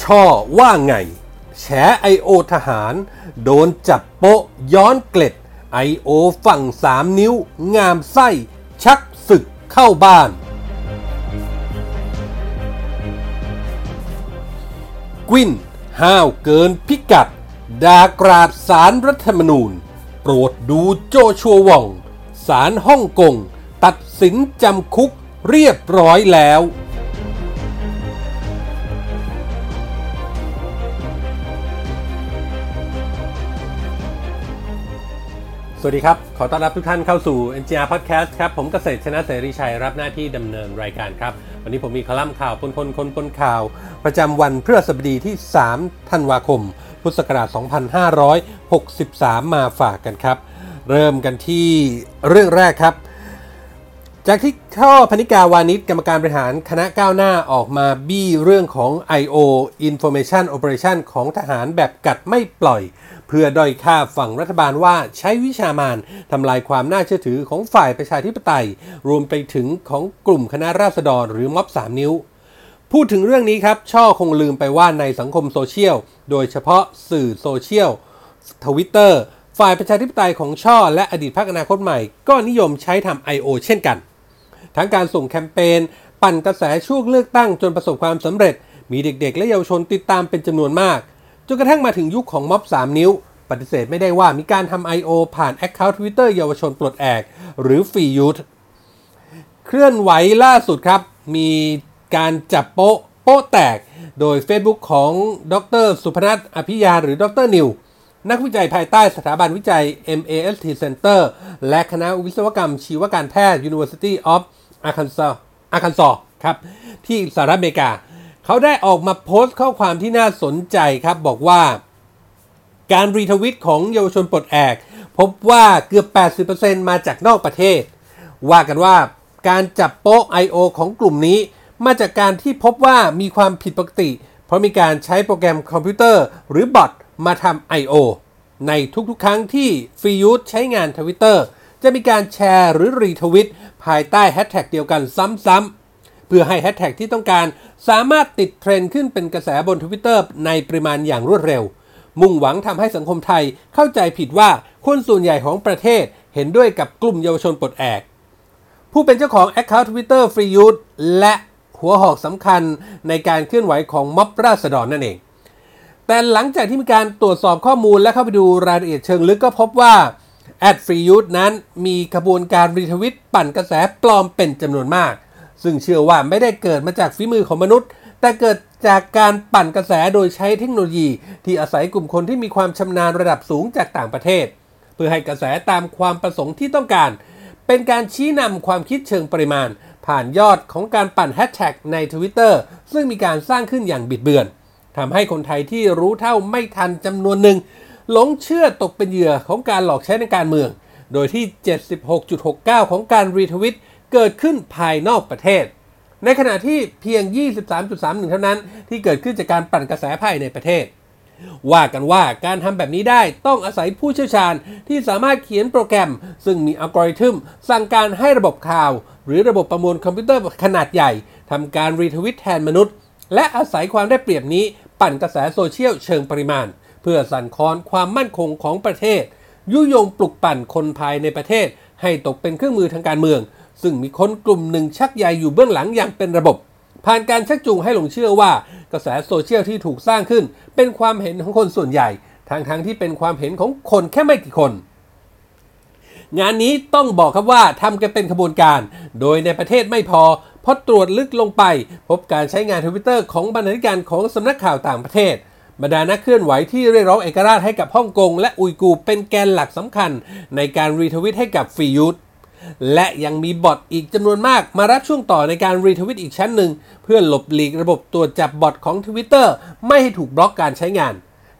ช่อว่าไง แฉไอโอทหาร โดนจับโปะย้อนเกล็ดไอโอฝั่งสามนิ้ว งามไส้ ชักศึกเข้าบ้านกวินห้าวเกินพิกัด ดากราดสารรัฐธรรมนูญ โปรดดูโจชัวว่อง สารฮ่องกง ตัดสินจำคุกเรียบร้อยแล้ว วัสดีครับ ขอต้อนรับทุกท่านเข้าสู่ NGR Podcast ครับ ผมเกษตรชนะเสรีชัยรับหน้าที่ดำเนินรายการครับ วันนี้ผมมีคอลัมน์ข่าวปนคนคนปนข่าว ประจำวันพฤหัสบดีที่ 3 ธันวาคม พุทธศักราช 2563 มาฝากกันครับ เริ่มกันที่เรื่องแรกครับ จากที่ช่อพนิกาวานิชกรรมการบริหารคณะก้าวหน้าออกมาบี้เรื่องของ I.O. Information Operation ของทหารแบบกัดไม่ปล่อย เพื่อด้อยค่าฝั่งรัฐบาลว่าใช้วิชามานทำลายความน่าเชื่อถือของฝ่ายประชาธิปไตย รวมไปถึงของกลุ่มคณะราษฎรหรือม็อบ3นิ้ว พูดถึงเรื่องนี้ครับ ช่อคงลืมไปว่าในสังคมโซเชียล โดยเฉพาะสื่อโซเชียลทวิตเตอร์ฝ่ายประชาธิปไตยของช่อ และอดีตพรรคอนาคตใหม่ ก็นิยมใช้ทำ I.O. เช่นกัน ทั้งการส่งแคมเปญปั่นกระแสช่วงเลือกตั้งจนประสบความสำเร็จ มีเด็กๆ และเยาวชนติดตามเป็นจำนวนมาก จนกระทั่งมาถึงยุคของม็อบ 3 นิ้ว ปฏิเสธไม่ได้ว่ามีการทำ I.O. ผ่าน Account Twitter เยาวชนปลดแอก หรือ Free Youth เคลื่อนไหวล่าสุดครับ มีการจับโป๊ะโป๊ะแตก โดย Facebook ของดรสุพนัทอภิยาหรือดรนิวนักวิจัยภายใต้สถาบันวิจัย MAST Center และคณะวิศวกรรมชีวการแพทย์ University of Arkansas Arkansas ครับ ที่สหรัฐอเมริกา เขาได้ออกมาโพสต์ข้อความที่น่าสนใจครับบอกว่า การรีทวิตของเยาวชนปลดแอก พบว่าเกือบ 80%มาจากนอกประเทศ ว่ากันว่าการจับโป๊ะ I.O. ของกลุ่มนี้ มาจากการที่พบว่ามีความผิดปกติ เพราะมีการใช้โปรแกรมคอมพิวเตอร์หรือบอทมาทำ I.O. ในทุกๆ ครั้งที่ Free Youth ใช้งานทวิตเตอร์จะมีการแชร์หรือรีทวิตภายใต้แฮชแท็กเดียวกันซ้ำๆ เพื่อให้แฮชแท็กที่ต้องการสามารถติดเทรนด์ขึ้นเป็นกระแสบนทวิตเตอร์ในปริมาณอย่างรวดเร็ว มุ่งหวังทำให้สังคมไทยเข้าใจผิดว่าคนส่วนใหญ่ของประเทศเห็นด้วยกับกลุ่มเยาวชนปลดแอก ผู้เป็นเจ้าของ Account Twitter Free Youth และหัวหอกสำคัญในการเคลื่อนไหวของม็อบราษฎรนั่นเอง แต่หลังจากที่มีการตรวจสอบข้อมูลและเข้าไปดูรายละเอียดเชิงลึกก็พบว่าแอค Free Youth นั้นมีขบวนการรีทวิตปั่นกระแสปลอมเป็นจำนวนมาก ซึ่งเชื่อว่าไม่ได้เกิดมาจากฝีมือของมนุษย์ แต่เกิดจากการปั่นกระแสโดยใช้เทคโนโลยี ที่อาศัยกลุ่มคนที่มีความชำนาญระดับสูงจากต่างประเทศ เพื่อให้กระแสตามความประสงค์ที่ต้องการ เป็นการชี้นำความคิดเชิงปริมาณ ผ่านยอดของการปั่นแฮชแท็กใน Twitter ซึ่งมีการสร้างขึ้นอย่างบิดเบือนทำให้คนไทยที่รู้เท่าไม่ทันจำนวนหนึ่งหลงเชื่อตกเป็นเหยื่อของการหลอกใช้ในการเมือง โดยที่ 76.69 ของการรีทวิต เกิดขึ้นภายนอกประเทศ ในขณะที่เพียง 23.31 เท่านั้นที่เกิดขึ้นจากการปั่นกระแสภายในประเทศ ว่ากันว่าการทำแบบนี้ได้ต้องอาศัยผู้เชี่ยวชาญที่สามารถเขียนโปรแกรม ซึ่งมีอัลกอริทึมสั่งการให้ระบบข่าว หรือระบบประมวลคอมพิวเตอร์ขนาดใหญ่ทำการรีทวิตแทนมนุษย์ และอาศัยความได้เปรียบนี้ปั่นกระแสโซเชียลเชิงปริมาณ เพื่อสั่นคลอนความมั่นคงของประเทศ ยุยงปลุกปั่นคนภายในประเทศ ให้ตกเป็นเครื่องมือทางการเมือง ซึ่งมีคนกลุ่มหนึ่งชักใยอยู่เบื้องหลังอย่างเป็นระบบ ผ่านการชักจูงให้หลงเชื่อว่ากระแสโซเชียลที่ถูกสร้างขึ้น เป็นความเห็นของคนส่วนใหญ่ทั้งๆ ที่เป็นความเห็นของคนแค่ไม่กี่คน งานนี้ต้องบอกครับว่าทำกันเป็นขบวนการ โดยในประเทศไม่พอพอตรวจลึกลงไป พบการใช้งานทวิตเตอร์ของบรรณาธิการของสำนักข่าวต่างประเทศบรรดานักเคลื่อนไหวที่เรียกร้องเอกราชให้กับฮ่องกงและอุยกูร์เป็นแกนหลักสำคัญ ในการรีทวิตให้กับ Free Youth และยังมีบอทอีกจำนวนมากมารับช่วงต่อในการรีทวิตอีกชั้นหนึ่ง เพื่อหลบหลีกระบบตรวจจับบอทของ Twitter ไม่ให้ถูกบล็อกการใช้งาน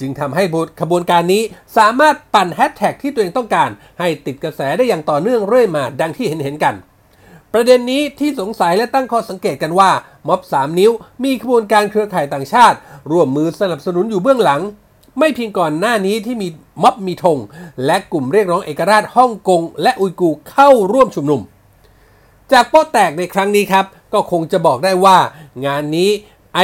จึงทำให้ขบวนการนี้สามารถปั่นแฮชแท็กที่ตัวเองต้องการ ให้ติดกระแสได้อย่างต่อเนื่องเรื่อยมาดังที่เห็นเห็นกัน ประเด็นนี้ที่สงสัยและตั้งข้อสังเกตกันว่าม็อบ 3 นิ้ว มีขบวนการเครือข่ายต่างชาติ ร่วมมือสนับสนุนอยู่เบื้องหลัง ไม่เพียงก่อนหน้านี้ที่มีม็อบมีธงและกลุ่มเรียกร้องเอกราชฮ่องกง และอุยกูร์เข้าร่วมชุมนุม จากโป๊ะแตกในครั้งนี้ครับ ก็คงจะบอกได้ว่า งานนี้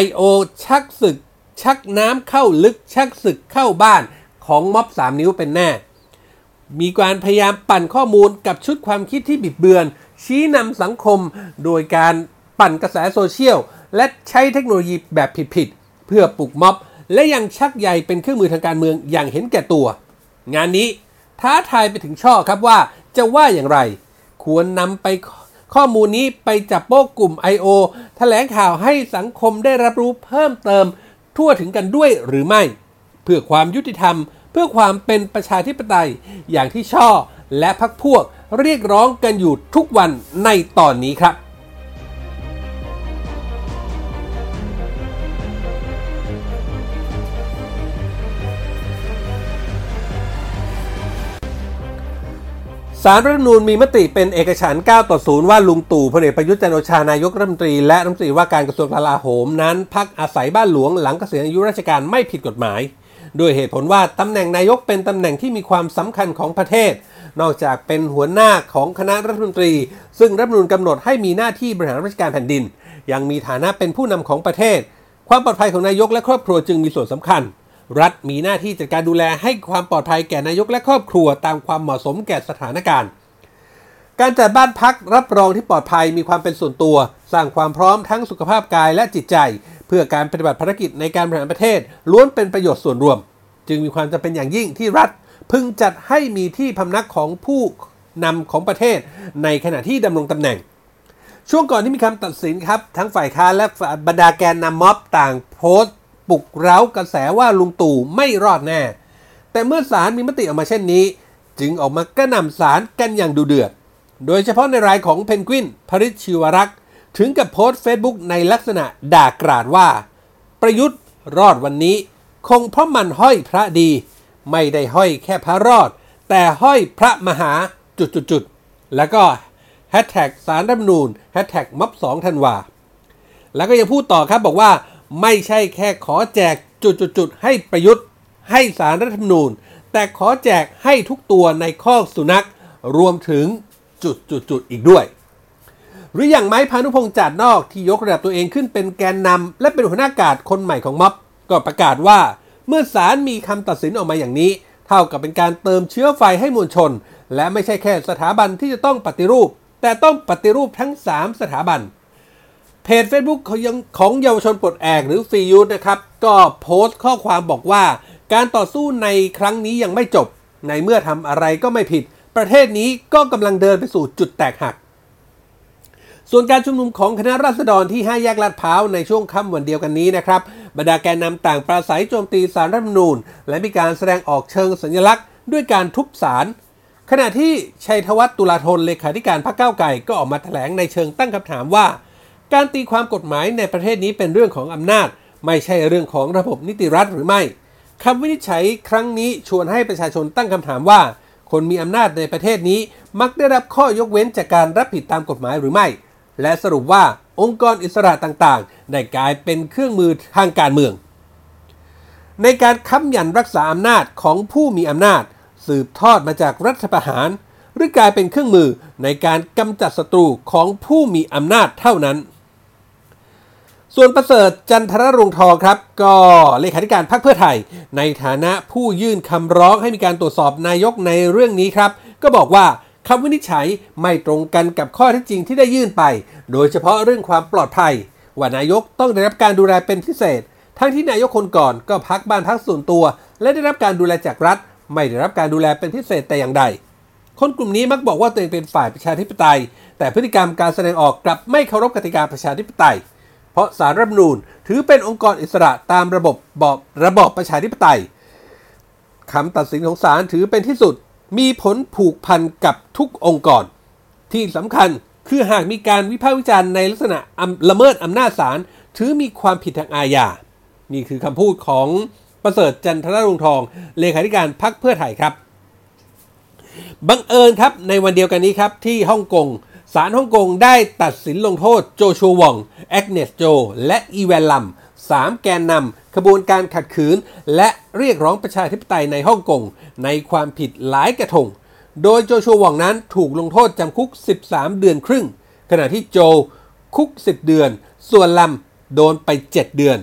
I.O. ชักศึก ชักน้ำเข้าลึกชักศึกเข้าบ้านของม็อบ3นิ้วเป็นแน่ มีการพยายามปั่นข้อมูลกับชุดความคิดที่บิดเบือน ชี้นำสังคม โดยการปั่นกระแสโซเชียล และใช้เทคโนโลยีแบบผิดๆเพื่อปลุกม็อบ และยังชักใยเป็นเครื่องมือทางการเมืองอย่างเห็นแก่ตัว งานนี้ท้าทายไปถึงช่อครับว่าจะว่าอย่างไร ควรนำไปข้อมูลนี้ไปจับโป๊กกลุ่ม I.O. แถลงข่าวให้สังคมได้รับรู้เพิ่มเติม ทั่วถึงกันด้วยหรือไม่ เพื่อความยุติธรรม เพื่อความเป็นประชาธิปไตย อย่างที่ช่อและพักพวกเรียกร้องกันอยู่ทุกวันในตอนนี้ครับ สารรัฐธรรมนูญมีมติเป็นเอกฉันท์9ต่อ 0 ว่าลุงตู่พลเอกประยุทธ์จันโอชานายกรัฐมนตรีและรัฐมนตรีว่าการกระทรวงกลาโหมนั้น พักอาศัยบ้านหลวงหลังเกษียณอายุราชการไม่ผิดกฎหมาย ด้วยเหตุผลว่าตำแหน่งนายกเป็นตำแหน่งที่มีความสำคัญของประเทศ นอกจากเป็นหัวหน้าของคณะรัฐมนตรี ซึ่งรัฐธรรมนูญกำหนดให้มีหน้าที่บริหารราชการแผ่นดิน ยังมีฐานะเป็นผู้นำของประเทศ ความปลอดภัยของนายกและครอบครัวจึงมีส่วนสำคัญ รัฐมีหน้าที่จัดการดูแลให้ความปลอดภัยแก่นายกและครอบครัวตามความเหมาะสมแก่สถานการณ์ การจัดบ้านพักรับรองที่ปลอดภัยมีความเป็นส่วนตัว สร้างความพร้อมทั้งสุขภาพกายและจิตใจ เพื่อการปฏิบัติภารกิจในการบริหารประเทศ ล้วนเป็นประโยชน์ส่วนรวม จึงมีความจำเป็นอย่างยิ่งที่รัฐพึงจัดให้มีที่พำนักของผู้นำของประเทศ ในขณะที่ดำรงตำแหน่ง ช่วงก่อนที่มีคำตัดสินครับ ทั้งฝ่ายค้านและบรรดาแกนนำม็อบต่างโพสต์ ปลุกเร้ากระแสว่าลุงตู่ไม่รอดแน่ แต่เมื่อศาลมีมติออกมาเช่นนี้ จึงออกมากระหน่ำศาลกันอย่างดูเดือด โดยเฉพาะในรายของเพนกวินพริชชิวรักษ์ถึงกับโพสต์เฟซบุ๊กในลักษณะด่ากราดว่า ประยุทธ์รอดวันนี้ คงเพราะมันห้อยพระดี ไม่ได้ห้อยแค่พระรอด แต่ห้อยพระมหาจุดๆแล้วก็แฮชแท็กสารรัฐธรรมนูญแฮชแท็กม็อบสองธันวา แล้วก็ยังพูดต่อครับบอกว่า ไม่ใช่แค่ขอแจกจุดๆให้ประยุทธ์ ให้สารรัฐธรรมนูญ แต่ขอแจกให้ทุกตัวในข้อกสุนัขรวมถึงจุดๆๆอีกด้วย หรืออย่างไม้พานุพงษ์จัดนอกที่ยกระดับตัวเองขึ้นเป็นแกนนำและเป็นหัวหน้ากาดคนใหม่ของม็อบก็ประกาศว่าเมื่อศาลมีคำตัดสินออกมาอย่างนี้ เท่ากับเป็นการเติมเชื้อไฟให้มวลชน และไม่ใช่แค่สถาบันที่จะต้องปฏิรูป แต่ต้องปฏิรูปทั้ง 3 สถาบัน เพจ Facebook ของของเยาวชนปลดแอกหรือฟรียูธนะครับ ก็โพสต์ข้อความบอกว่า การต่อสู้ในครั้งนี้ยังไม่จบ ในเมื่อทำอะไรก็ไม่ผิด ประเทศนี้ก็กำลังเดินไปสู่จุดแตกหัก ส่วนการชุมนุมของคณะราษฎรที่ 5 แยกลาดพร้าวในช่วงค่ำวันเดียวกันนี้นะครับ บรรดาแกนนำต่างปราศัยโจมตีสารรัฐธรรมนูญ และมีการแสดงออกเชิงสัญลักษณ์ ด้วยการทุบสารขณะที่ชัยธวัฒน์ตุลาธนเลขาธิการพรรคก้าวไก่ก็ออกมาแถลงในเชิงตั้งคำถามว่า การตีความกฎหมายในประเทศนี้เป็นเรื่องของอำนาจ ไม่ใช่เรื่องของระบบนิติรัฐหรือไม่คำวินิจฉัยครั้งนี้ชวนให้ประชาชนตั้งคำถามว่า คนมีอำนาจในประเทศนี้มักได้รับข้อยกเว้นจากการรับผิดตามกฎหมายหรือไม่ และสรุปว่าองค์กรอิสระต่างๆ ได้กลายเป็นเครื่องมือทางการเมือง ในการค้ำยันรักษาอำนาจของผู้มีอำนาจ สืบทอดมาจากรัฐประหาร หรือกลายเป็นเครื่องมือในการกำจัดศัตรูของผู้มีอำนาจเท่านั้น ส่วนประเสริฐจันทรรงทองครับ ก็เลขาธิการพรรคเพื่อไทย ในฐานะผู้ยื่นคำร้องให้มีการตรวจสอบนายกในเรื่องนี้ครับ ก็บอกว่าคำวินิจฉัยไม่ตรงกันกับข้อเท็จจริงที่ได้ยื่นไป โดยเฉพาะเรื่องความปลอดภัย ว่านายกต้องได้รับการดูแลเป็นพิเศษ ทั้งที่นายกคนก่อนก็พักบ้านพักส่วนตัว และได้รับการดูแลจากรัฐ ไม่ได้รับการดูแลเป็นพิเศษแต่อย่างใด คนกลุ่มนี้มักบอกว่าตัวเองเป็นฝ่ายประชาธิปไตย แต่พฤติกรรมการแสดงออกกลับไม่เคารพกติกาประชาธิปไตย ราะสารรัฐมนูญถือเป็นองค์กรอิสระตามระบบบอบระบอบประชาธิปไตยคำตัดสินของศาลถือเป็นที่สุดมีผลผูกพันกับทุกองค์กร ที่สำคัญคือหากมีการวิพากษ์วิจารณ์ในลักษณะละเมิดอำนาจศาลถือมีความผิดทางอาญา นี่คือคำพูดของประเสริฐจันทรรงทอง เลขาธิการพรรคเพื่อไทยครับ บังเอิญครับในวันเดียวกันนี้ครับที่ฮ่องกง ศาลฮ่องกงได้ตัดสินลงโทษโจชัววอง แอกเนสโจ และอีแวนลัมสามแกนนำขบวนการขัดขืน และเรียกร้องประชาธิปไตยในฮ่องกง ในความผิดหลายกระทง โดยโจชัววองนั้นถูกลงโทษจำคุก 13 เดือนครึ่ง ขณะที่โจคุก 10 เดือน ส่วนลัมโดนไป 7 เดือน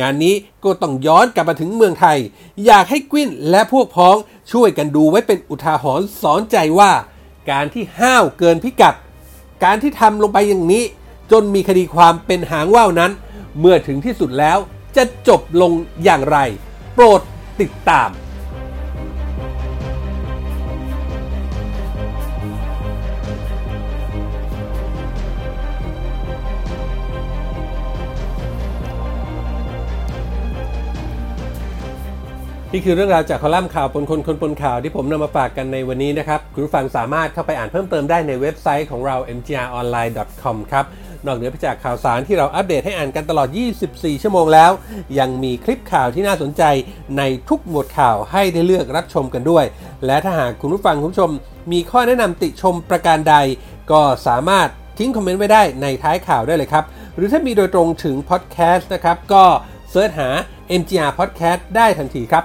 งานนี้ก็ต้องย้อนกลับมาถึงเมืองไทย อยากให้กวินและพวกพ้องช่วยกันดูไว้เป็นอุทาหรณ์สอนใจว่า การที่ห้าวเกินพิกัด การที่ทำลงไปอย่างนี้ จนมีคดีความเป็นหางว่าวนั้น เมื่อถึงที่สุดแล้วจะจบลงอย่างไร โปรดติดตาม นี่คือเรื่องราวจากคอลัมน์ข่าวปนคนคนปนข่าวที่ผมนำมาฝากกันในวันนี้นะครับ คุณผู้ฟังสามารถเข้าไปอ่านเพิ่มเติมได้ในเว็บไซต์ของเรา mgronline.com ครับ นอกเหนือไปจากข่าวสารที่เราอัปเดตให้อ่านกันตลอด 24 ชั่วโมงแล้ว ยังมีคลิปข่าวที่น่าสนใจในทุกหมวดข่าวให้ได้เลือกรับชมกันด้วย และถ้าหากคุณผู้ฟังคุณผู้ชม มีข้อแนะนำติชมประการใด ก็สามารถทิ้งคอมเมนต์ไว้ได้ในท้ายข่าวได้เลยครับ หรือถ้ามีโดยตรงถึงพอดแคสต์นะครับก็เสิร์ชหา MGR Podcast ได้ทันทีครับ